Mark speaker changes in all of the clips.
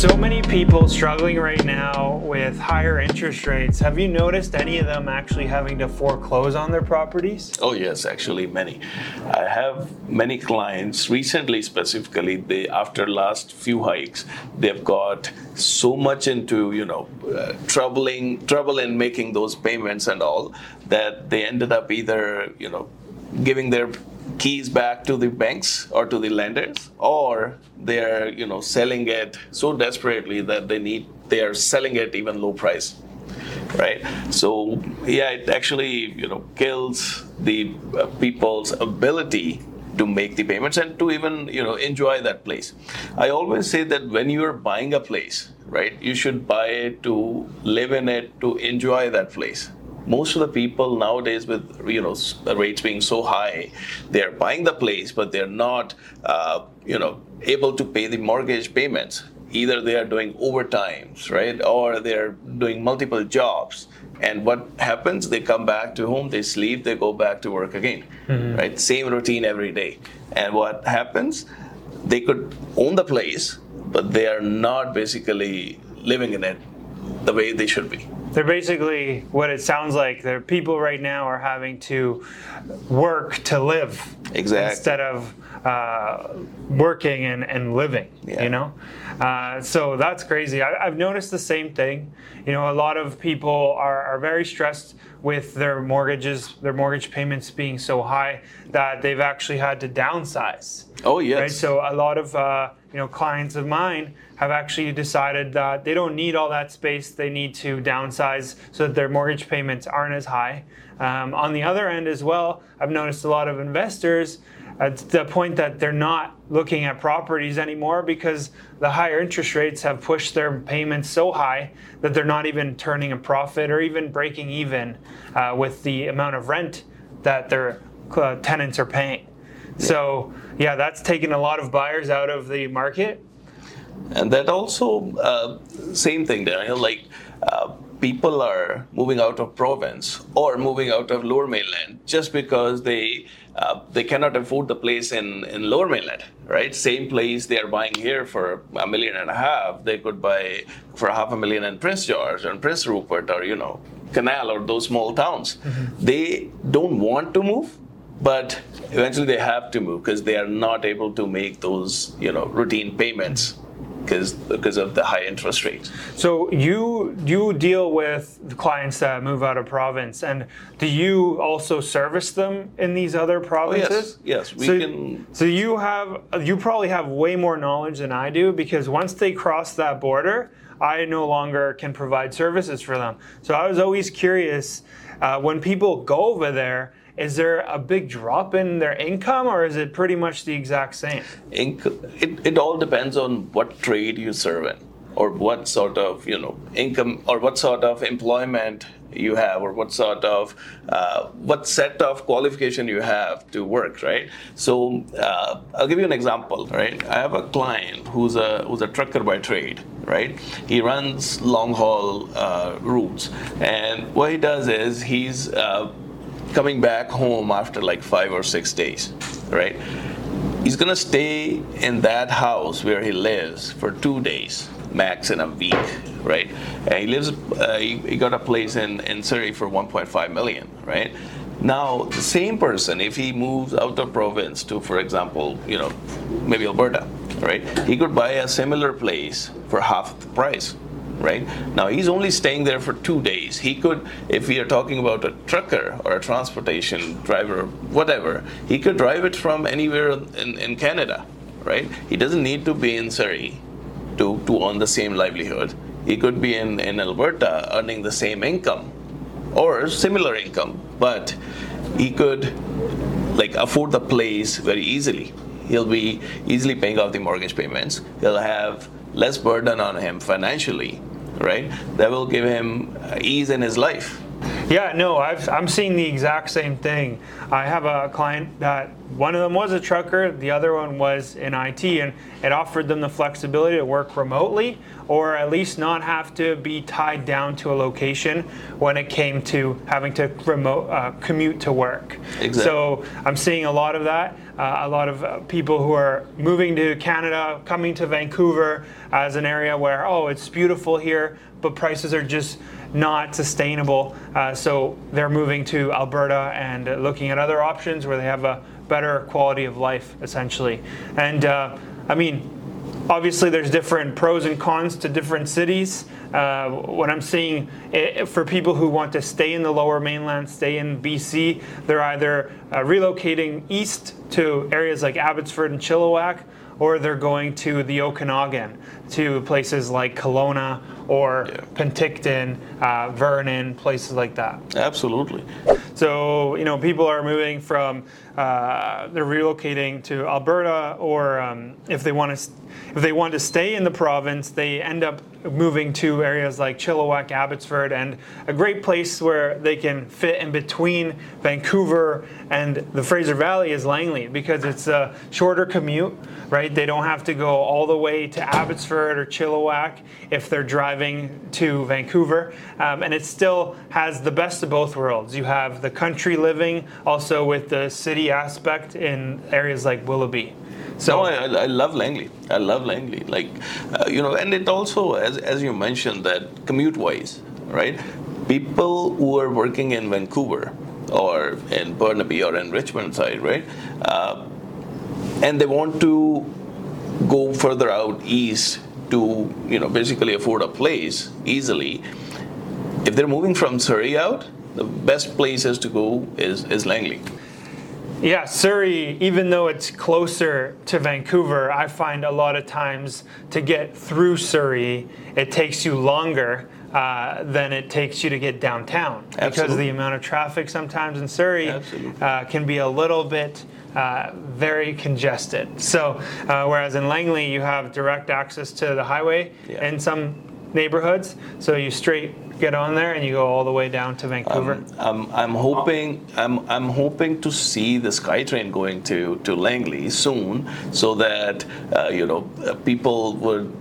Speaker 1: so many people struggling right now with higher interest rates. Have you noticed any of them actually having to foreclose on their properties?
Speaker 2: Oh yes, actually many. I have many clients recently, specifically, they after last few hikes, they've got so much into you know uh, troubling trouble in making those payments and all that they ended up either you know giving their keys back to the banks or to the lenders or they're you know selling it so desperately that they need they are selling it even low price right? So yeah it actually you know kills the uh, people's ability to make the payments and to even you know enjoy that place. I always say that when you are buying a place right you should buy it to live in it to enjoy that place most of the people nowadays with you know rates being so high they're buying the place but they're not uh, you know able to pay the mortgage payments. Either they are doing overtimes right or they're doing multiple jobs. And what happens they come back to home they sleep they go back to work again mm-hmm. right? Same routine every day. And what happens they could own the place but they are not basically living in it the way they should be
Speaker 1: they're basically what it sounds like. They're people right now are having to work to live
Speaker 2: exactly
Speaker 1: instead of uh, working and, and living. Yeah. You know, uh, so that's crazy. I, have noticed the same thing. You know, a lot of people are, are very stressed with their mortgages, their mortgage payments being so high that they've actually had to downsize.
Speaker 2: Oh yes.
Speaker 1: Right. So a lot of uh, you know clients of mine have actually decided that they don't need all that space. They need to downsize so that their mortgage payments aren't as high. Um, on the other end as well, I've noticed a lot of investors at the point that they're not looking at properties anymore because the higher interest rates have pushed their payments so high that they're not even turning a profit or even breaking even uh, with the amount of rent that their uh, tenants are paying. So yeah, that's taken a lot of buyers out of the market.
Speaker 2: And that also, uh, same thing, Daniel. Like uh, people are moving out of province or moving out of lower mainland just because they uh, they cannot afford the place in, in lower mainland right? Same place they are buying here for a million and a half they could buy for half a million in prince george and prince rupert or you know canal or those small towns. Mm-hmm. they don't want to move but eventually they have to move because they are not able to make those you know routine payments because because of the high interest rates.
Speaker 1: So you you deal with clients that move out of province, and do you also service them in these other provinces?
Speaker 2: Oh, yes, yes, we
Speaker 1: so,
Speaker 2: can.
Speaker 1: So you have you probably have way more knowledge than I do because once they cross that border, I no longer can provide services for them. So I was always curious uh, when people go over there is there a big drop in their income or is it pretty much the exact same?
Speaker 2: it, it all depends on what trade you serve in or what sort of you know income or what sort of employment you have or what sort of uh, what set of qualification you have to work right? So uh, i'll give you an example right? I have a client who's a who's a trucker by trade right? He runs long haul uh, routes and what he does is he's uh, coming back home after like five or six days, right? He's gonna stay in that house where he lives for two days, max in a week, right? And he lives, uh, he, he got a place in, in Surrey for 1.5 million, right? Now, the same person, if he moves out of province to, for example, you know, maybe Alberta, right? He could buy a similar place for half the price, right? Now he's only staying there for two days. He could, if we are talking about a trucker or a transportation driver, whatever, he could drive it from anywhere in, in Canada, right? He doesn't need to be in Surrey to, to earn the same livelihood. He could be in, in Alberta earning the same income or similar income, but he could like afford the place very easily. He'll be easily paying off the mortgage payments. He'll have less burden on him financially right? That will give him ease in his life.
Speaker 1: Yeah, no, I've, I'm seeing the exact same thing. I have a client that one of them was a trucker, the other one was in IT, and it offered them the flexibility to work remotely or at least not have to be tied down to a location when it came to having to remote uh, commute to work.
Speaker 2: Exactly.
Speaker 1: So I'm seeing a lot of that. Uh, a lot of uh, people who are moving to Canada, coming to Vancouver as an area where, oh, it's beautiful here, but prices are just not sustainable. Uh, so they're moving to Alberta and looking at other options where they have a better quality of life, essentially. And uh, I mean, obviously there's different pros and cons to different cities. Uh, what I'm seeing it, for people who want to stay in the lower mainland, stay in BC, they're either uh, relocating east to areas like Abbotsford and Chilliwack, or they're going to the Okanagan, to places like Kelowna or
Speaker 2: Yeah.
Speaker 1: Penticton, uh, Vernon, places like that.
Speaker 2: Absolutely.
Speaker 1: So you know, people are moving from uh, they're relocating to Alberta, or um, if they want to if they want to stay in the province, they end up moving to areas like Chilliwack, Abbotsford, and a great place where they can fit in between Vancouver and the Fraser Valley is Langley because it's a shorter commute. Right, they don't have to go all the way to Abbotsford or Chilliwack if they're driving to Vancouver, um, and it still has the best of both worlds. You have the country living, also with the city aspect in areas like Willoughby. So
Speaker 2: No, I, I I love Langley. I love Langley. Like, uh, you know, and it also, as, as you mentioned, that commute wise, right? People who are working in Vancouver or in Burnaby or in Richmond side, right? Uh, and they want to go further out east to, you know, basically afford a place easily. If they're moving from Surrey out, the best places to go is, is Langley.
Speaker 1: Yeah, Surrey, even though it's closer to Vancouver, I find a lot of times to get through Surrey, it takes you longer uh, than it takes you to get downtown. Because
Speaker 2: Absolutely.
Speaker 1: the amount of traffic sometimes in Surrey uh, can be a little bit uh, very congested. So, uh, whereas in Langley, you have direct access to the highway
Speaker 2: Yeah.
Speaker 1: in some neighborhoods. So you straight get on there and you go all the way down to Vancouver.
Speaker 2: I'm, I'm hoping I'm, I'm hoping to see the SkyTrain going to, to Langley soon, so that uh, you know uh, people would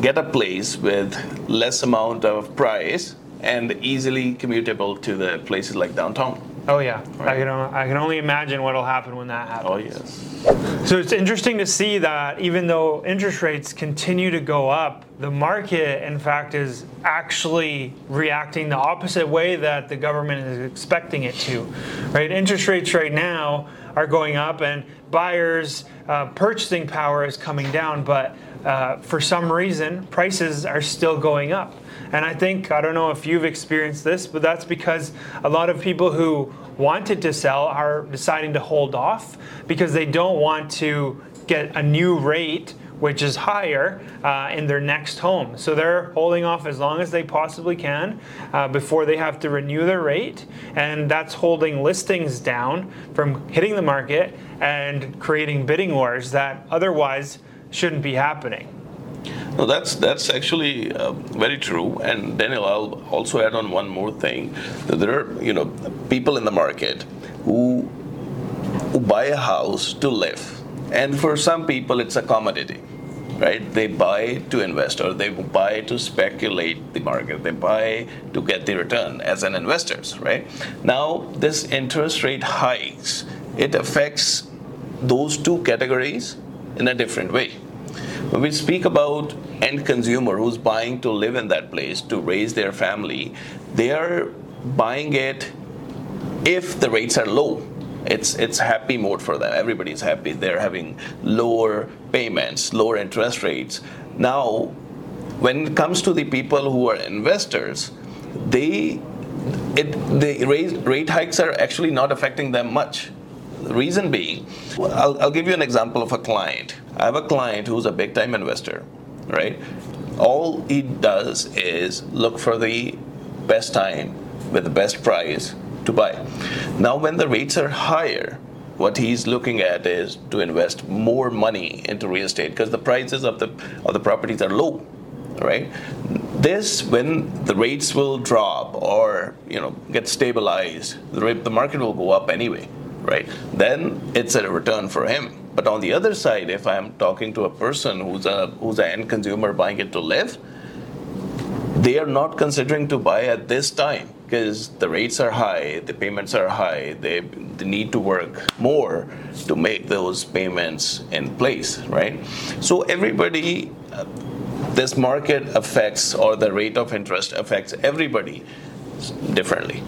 Speaker 2: get a place with less amount of price and easily commutable to the places like downtown.
Speaker 1: Oh yeah, I can I can only imagine what'll happen when that happens.
Speaker 2: Oh yes,
Speaker 1: So it's interesting to see that even though interest rates continue to go up, the market, in fact, is actually reacting the opposite way that the government is expecting it to. Right? Interest rates right now are going up, and buyers' uh, purchasing power is coming down, but uh, for some reason, prices are still going up. And I think, I don't know if you've experienced this, but that's because a lot of people who wanted to sell are deciding to hold off because they don't want to get a new rate which is higher uh, in their next home. So they're holding off as long as they possibly can uh, before they have to renew their rate. And that's holding listings down from hitting the market and creating bidding wars that otherwise shouldn't be happening.
Speaker 2: No, that's that's actually uh, very true. And Daniel, I'll also add on one more thing. There are you know people in the market who who buy a house to live. And for some people, it's a commodity, right? They buy to invest or they buy to speculate the market. They buy to get the return as an investors, right? Now, this interest rate hikes, it affects those two categories in a different way. When we speak about end consumer who's buying to live in that place, to raise their family, they are buying it if the rates are low. It's it's happy mode for them. Everybody's happy. They're having lower payments lower interest rates. Now when it comes to the people who are investors they it the rate, rate hikes are actually not affecting them much reason being I'll, I'll give you an example of a client i have a client who's a big time investor right all he does is look for the best time with the best price to buy. Now, when the rates are higher, what he's looking at is to invest more money into real estate because the prices of the of the properties are low, right? this when the rates will drop or you know get stabilized the, rate, the market will go up anyway right then it's a return for him but on the other side if i'm talking to a person who's a who's an end consumer buying it to live they are not considering to buy at this time because the rates are high, the payments are high, they, they need to work more to make those payments in place, right? So everybody, uh, this market affects, or the rate of interest affects everybody differently.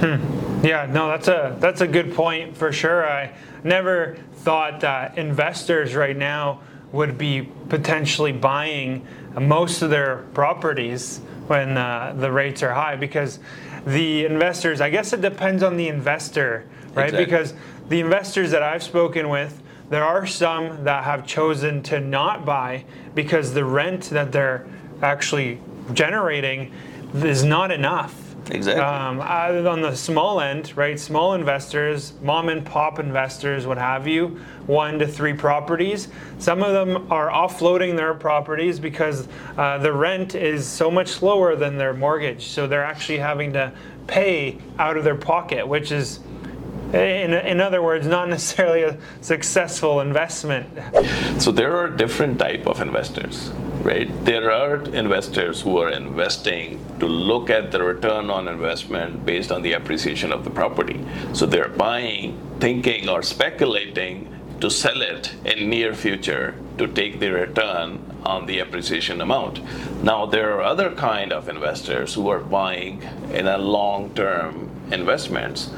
Speaker 1: Hmm. Yeah, no, that's a that's a good point for sure. I never thought that investors right now would be potentially buying most of their properties when uh, the rates are high because the investors, I guess it depends on the investor, right? Exactly. Because the investors that I've spoken with, there are some that have chosen to not buy because the rent that they're actually generating is not enough
Speaker 2: Exactly. Um,
Speaker 1: on the small end, right? Small investors, mom and pop investors, what have you, one to three properties. Some of them are offloading their properties because uh, the rent is so much lower than their mortgage. So they're actually having to pay out of their pocket, which is in, in other words, not necessarily a successful investment.
Speaker 2: So there are different type of investors, right? There are investors who are investing to look at the return on investment based on the appreciation of the property. So they're buying, thinking, or speculating to sell it in near future to take the return on the appreciation amount. Now there are other kind of investors who are buying in a long-term investments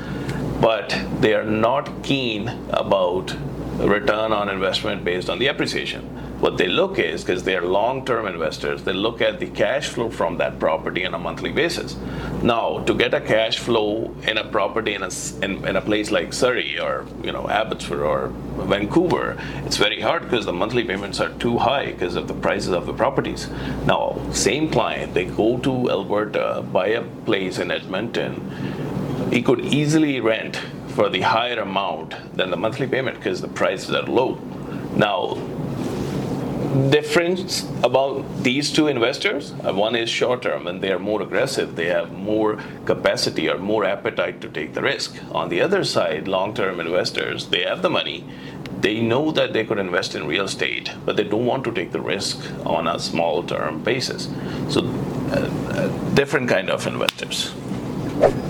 Speaker 2: but they are not keen about return on investment based on the appreciation. What they look is, because they are long term investors, they look at the cash flow from that property on a monthly basis. Now, to get a cash flow in a property in a, in, in a place like Surrey or you know Abbotsford or Vancouver, it's very hard because the monthly payments are too high because of the prices of the properties. Now, same client, they go to Alberta, buy a place in Edmonton, he could easily rent for the higher amount than the monthly payment because the prices are low. Now, difference about these two investors uh, one is short term and they are more aggressive. They have more capacity or more appetite to take the risk. On the other side long term investors they have the money. They know that they could invest in real estate but they don't want to take the risk on a small term basis. So uh, uh, different kind of investors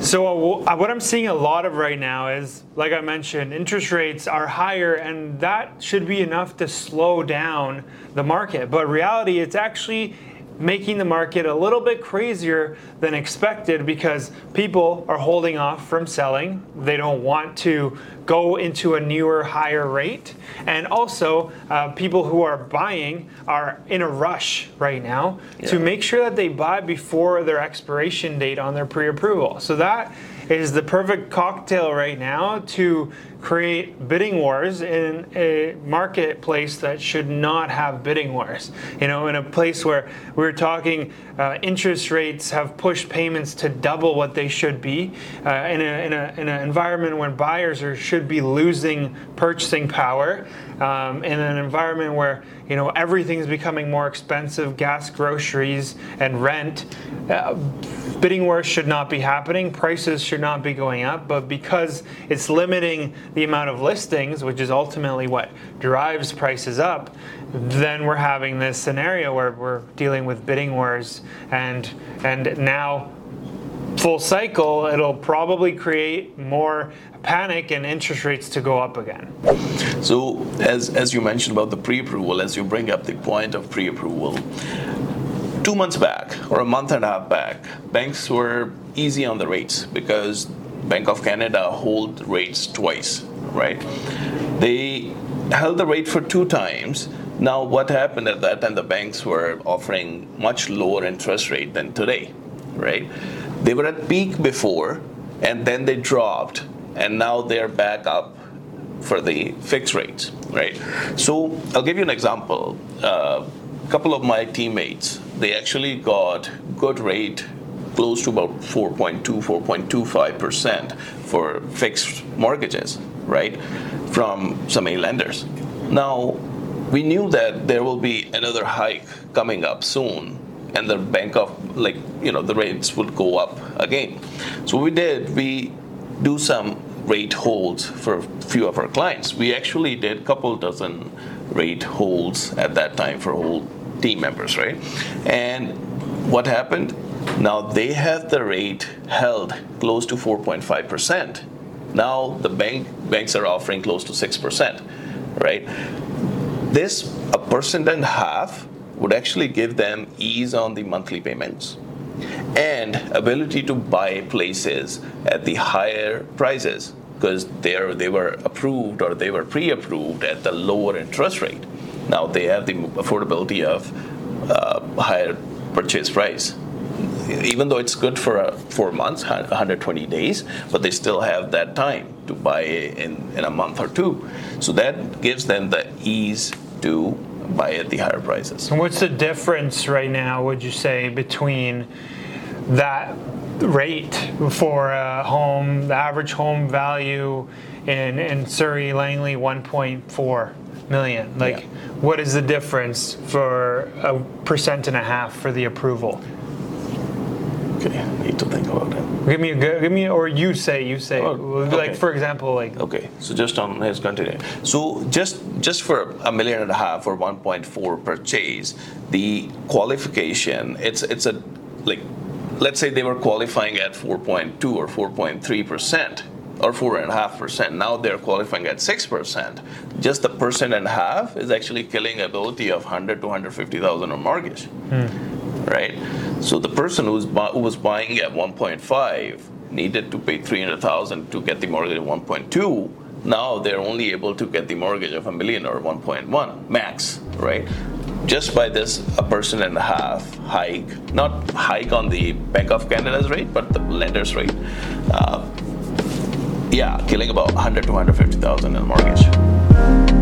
Speaker 1: so uh, what I'm seeing a lot of right now is, like I mentioned, interest rates are higher, and that should be enough to slow down the market. But reality, it's actually making the market a little bit crazier than expected because people are holding off from selling. They don't want to go into a newer, higher rate. And also, uh, people who are buying are in a rush right now yeah. to make sure that they buy before their expiration date on their pre approval. So that is the perfect cocktail right now to create bidding wars in a marketplace that should not have bidding wars. You know, in a place where we're talking uh, interest rates have pushed payments to double what they should be, uh, in, a, in, a, in an environment where buyers are, should be losing purchasing power, um, in an environment where you know everything's becoming more expensive, gas, groceries, and rent. Uh, bidding wars should not be happening. Prices should not be going up, but because it's limiting the amount of listings, which is ultimately what drives prices up, then we're having this scenario where we're dealing with bidding wars, and and now full cycle, it'll probably create more panic and interest rates to go up again.
Speaker 2: So, as, as you mentioned about the pre approval, as you bring up the point of pre approval, two months back or a month and a half back, banks were easy on the rates because Bank of Canada hold rates twice, right? They held the rate for two times. Now, what happened at that time? The banks were offering much lower interest rate than today, right? They were at peak before, and then they dropped, and now they're back up for the fixed rates, right? So I'll give you an example. Uh, a couple of my teammates, they actually got good rate close to about 4.2, 4.25% for fixed mortgages, right, from some lenders. Now, we knew that there will be another hike coming up soon and the bank of like you know the rates would go up again. So we did we do some rate holds for a few of our clients. We actually did a couple dozen rate holds at that time for whole team members, right? And what happened? Now they have the rate held close to 4.5%. Now the bank banks are offering close to 6%, right? This a percent and a half would actually give them ease on the monthly payments and ability to buy places at the higher prices because they they were approved or they were pre-approved at the lower interest rate. Now they have the affordability of uh, higher purchase price. Even though it's good for uh, four months, 120 days, but they still have that time to buy in, in a month or two. So that gives them the ease to buy at the higher prices.
Speaker 1: And what's the difference right now, would you say, between that rate for a home, the average home value in, in Surrey Langley 1.4 million. Like,
Speaker 2: Yeah.
Speaker 1: what is the difference for a percent and a half for the approval?
Speaker 2: Okay, I need to think about it.
Speaker 1: Give me a good, give me, or you say, you say,
Speaker 2: Oh,
Speaker 1: like
Speaker 2: okay.
Speaker 1: for example, like
Speaker 2: Okay, so just on his continue. So just just for a million and a half or 1.4 purchase, the qualification it's it's a like let's say they were qualifying at 4.2 or 4.3 percent or four and a half percent. Now they're qualifying at six percent. Just the percent and a half is actually killing ability of 100 to 150 thousand on mortgage hmm. Right? So the person who's bu- who was buying at 1.5 needed to pay 300,000 to get the mortgage at 1.2. Now they're only able to get the mortgage of a million or 1.1 max, right? Just by this a person and a half hike, not hike on the Bank of Canada's rate, but the lender's rate. Uh, yeah, killing about 100 to 150,000 in mortgage.